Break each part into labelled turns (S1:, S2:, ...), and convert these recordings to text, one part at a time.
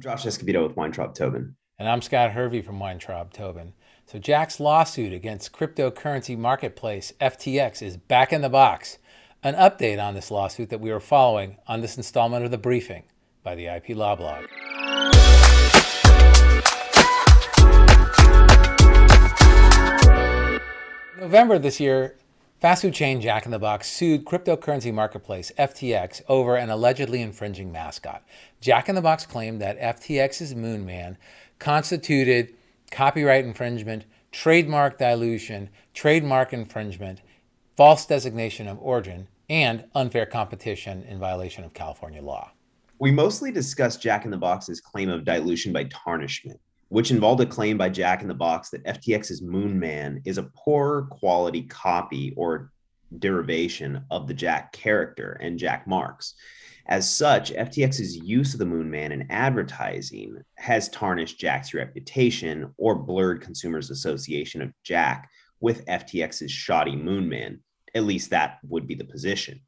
S1: Josh Escovedo with Weintraub Tobin.
S2: And I'm Scott Hervey from Weintraub Tobin. So Jack's lawsuit against cryptocurrency marketplace FTX is back in the box. An update on this lawsuit that we are following on this installment of the briefing by the IP Law Blog. November this year, Fast food chain Jack in the Box sued cryptocurrency marketplace FTX over an allegedly infringing mascot. Jack in the Box claimed that FTX's Moon Man constituted copyright infringement, trademark dilution, trademark infringement, false designation of origin, and unfair competition in violation of California law.
S1: We mostly discussed Jack in the Box's claim of dilution by tarnishment which involved a claim by Jack in the Box that FTX's Moon Man is a poor quality copy or derivation of the Jack character and Jack marks. As such, FTX's use of the Moon Man in advertising has tarnished Jack's reputation or blurred consumers' association of Jack with FTX's shoddy Moon Man. At least that would be the position.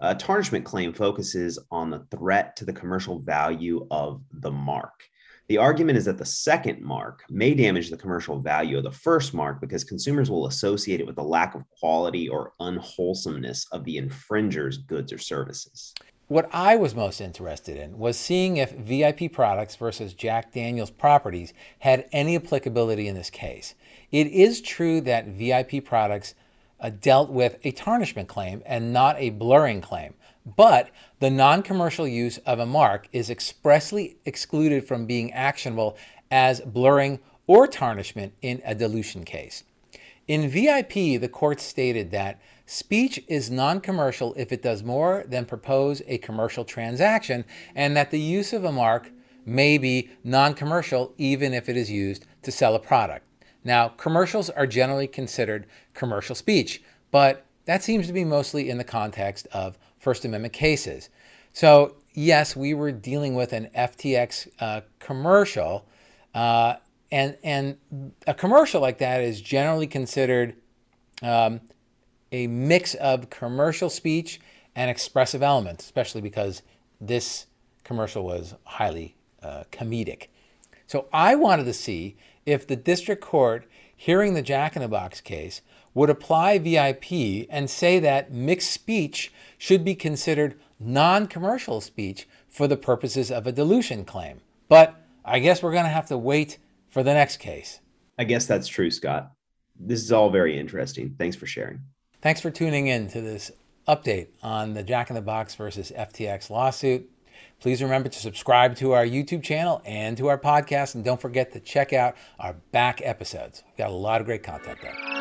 S1: A tarnishment claim focuses on the threat to the commercial value of the mark. The argument is that the second mark may damage the commercial value of the first mark because consumers will associate it with the lack of quality or unwholesomeness of the infringer's goods or services.
S2: What I was most interested in was seeing if VIP products versus Jack Daniels properties had any applicability in this case. It is true that VIP products uh, dealt with a tarnishment claim and not a blurring claim. But the non commercial use of a mark is expressly excluded from being actionable as blurring or tarnishment in a dilution case. In VIP, the court stated that speech is non commercial if it does more than propose a commercial transaction, and that the use of a mark may be non commercial even if it is used to sell a product. Now, commercials are generally considered commercial speech, but that seems to be mostly in the context of First Amendment cases. So, yes, we were dealing with an FTX uh, commercial, uh, and, and a commercial like that is generally considered um, a mix of commercial speech and expressive elements, especially because this commercial was highly uh, comedic. So I wanted to see if the district court hearing the Jack in the Box case would apply VIP and say that mixed speech should be considered non commercial speech for the purposes of a dilution claim. But I guess we're going to have to wait for the next case.
S1: I guess that's true, Scott. This is all very interesting. Thanks for sharing.
S2: Thanks for tuning in to this update on the Jack in the Box versus FTX lawsuit. Please remember to subscribe to our YouTube channel and to our podcast. And don't forget to check out our back episodes. We've got a lot of great content there.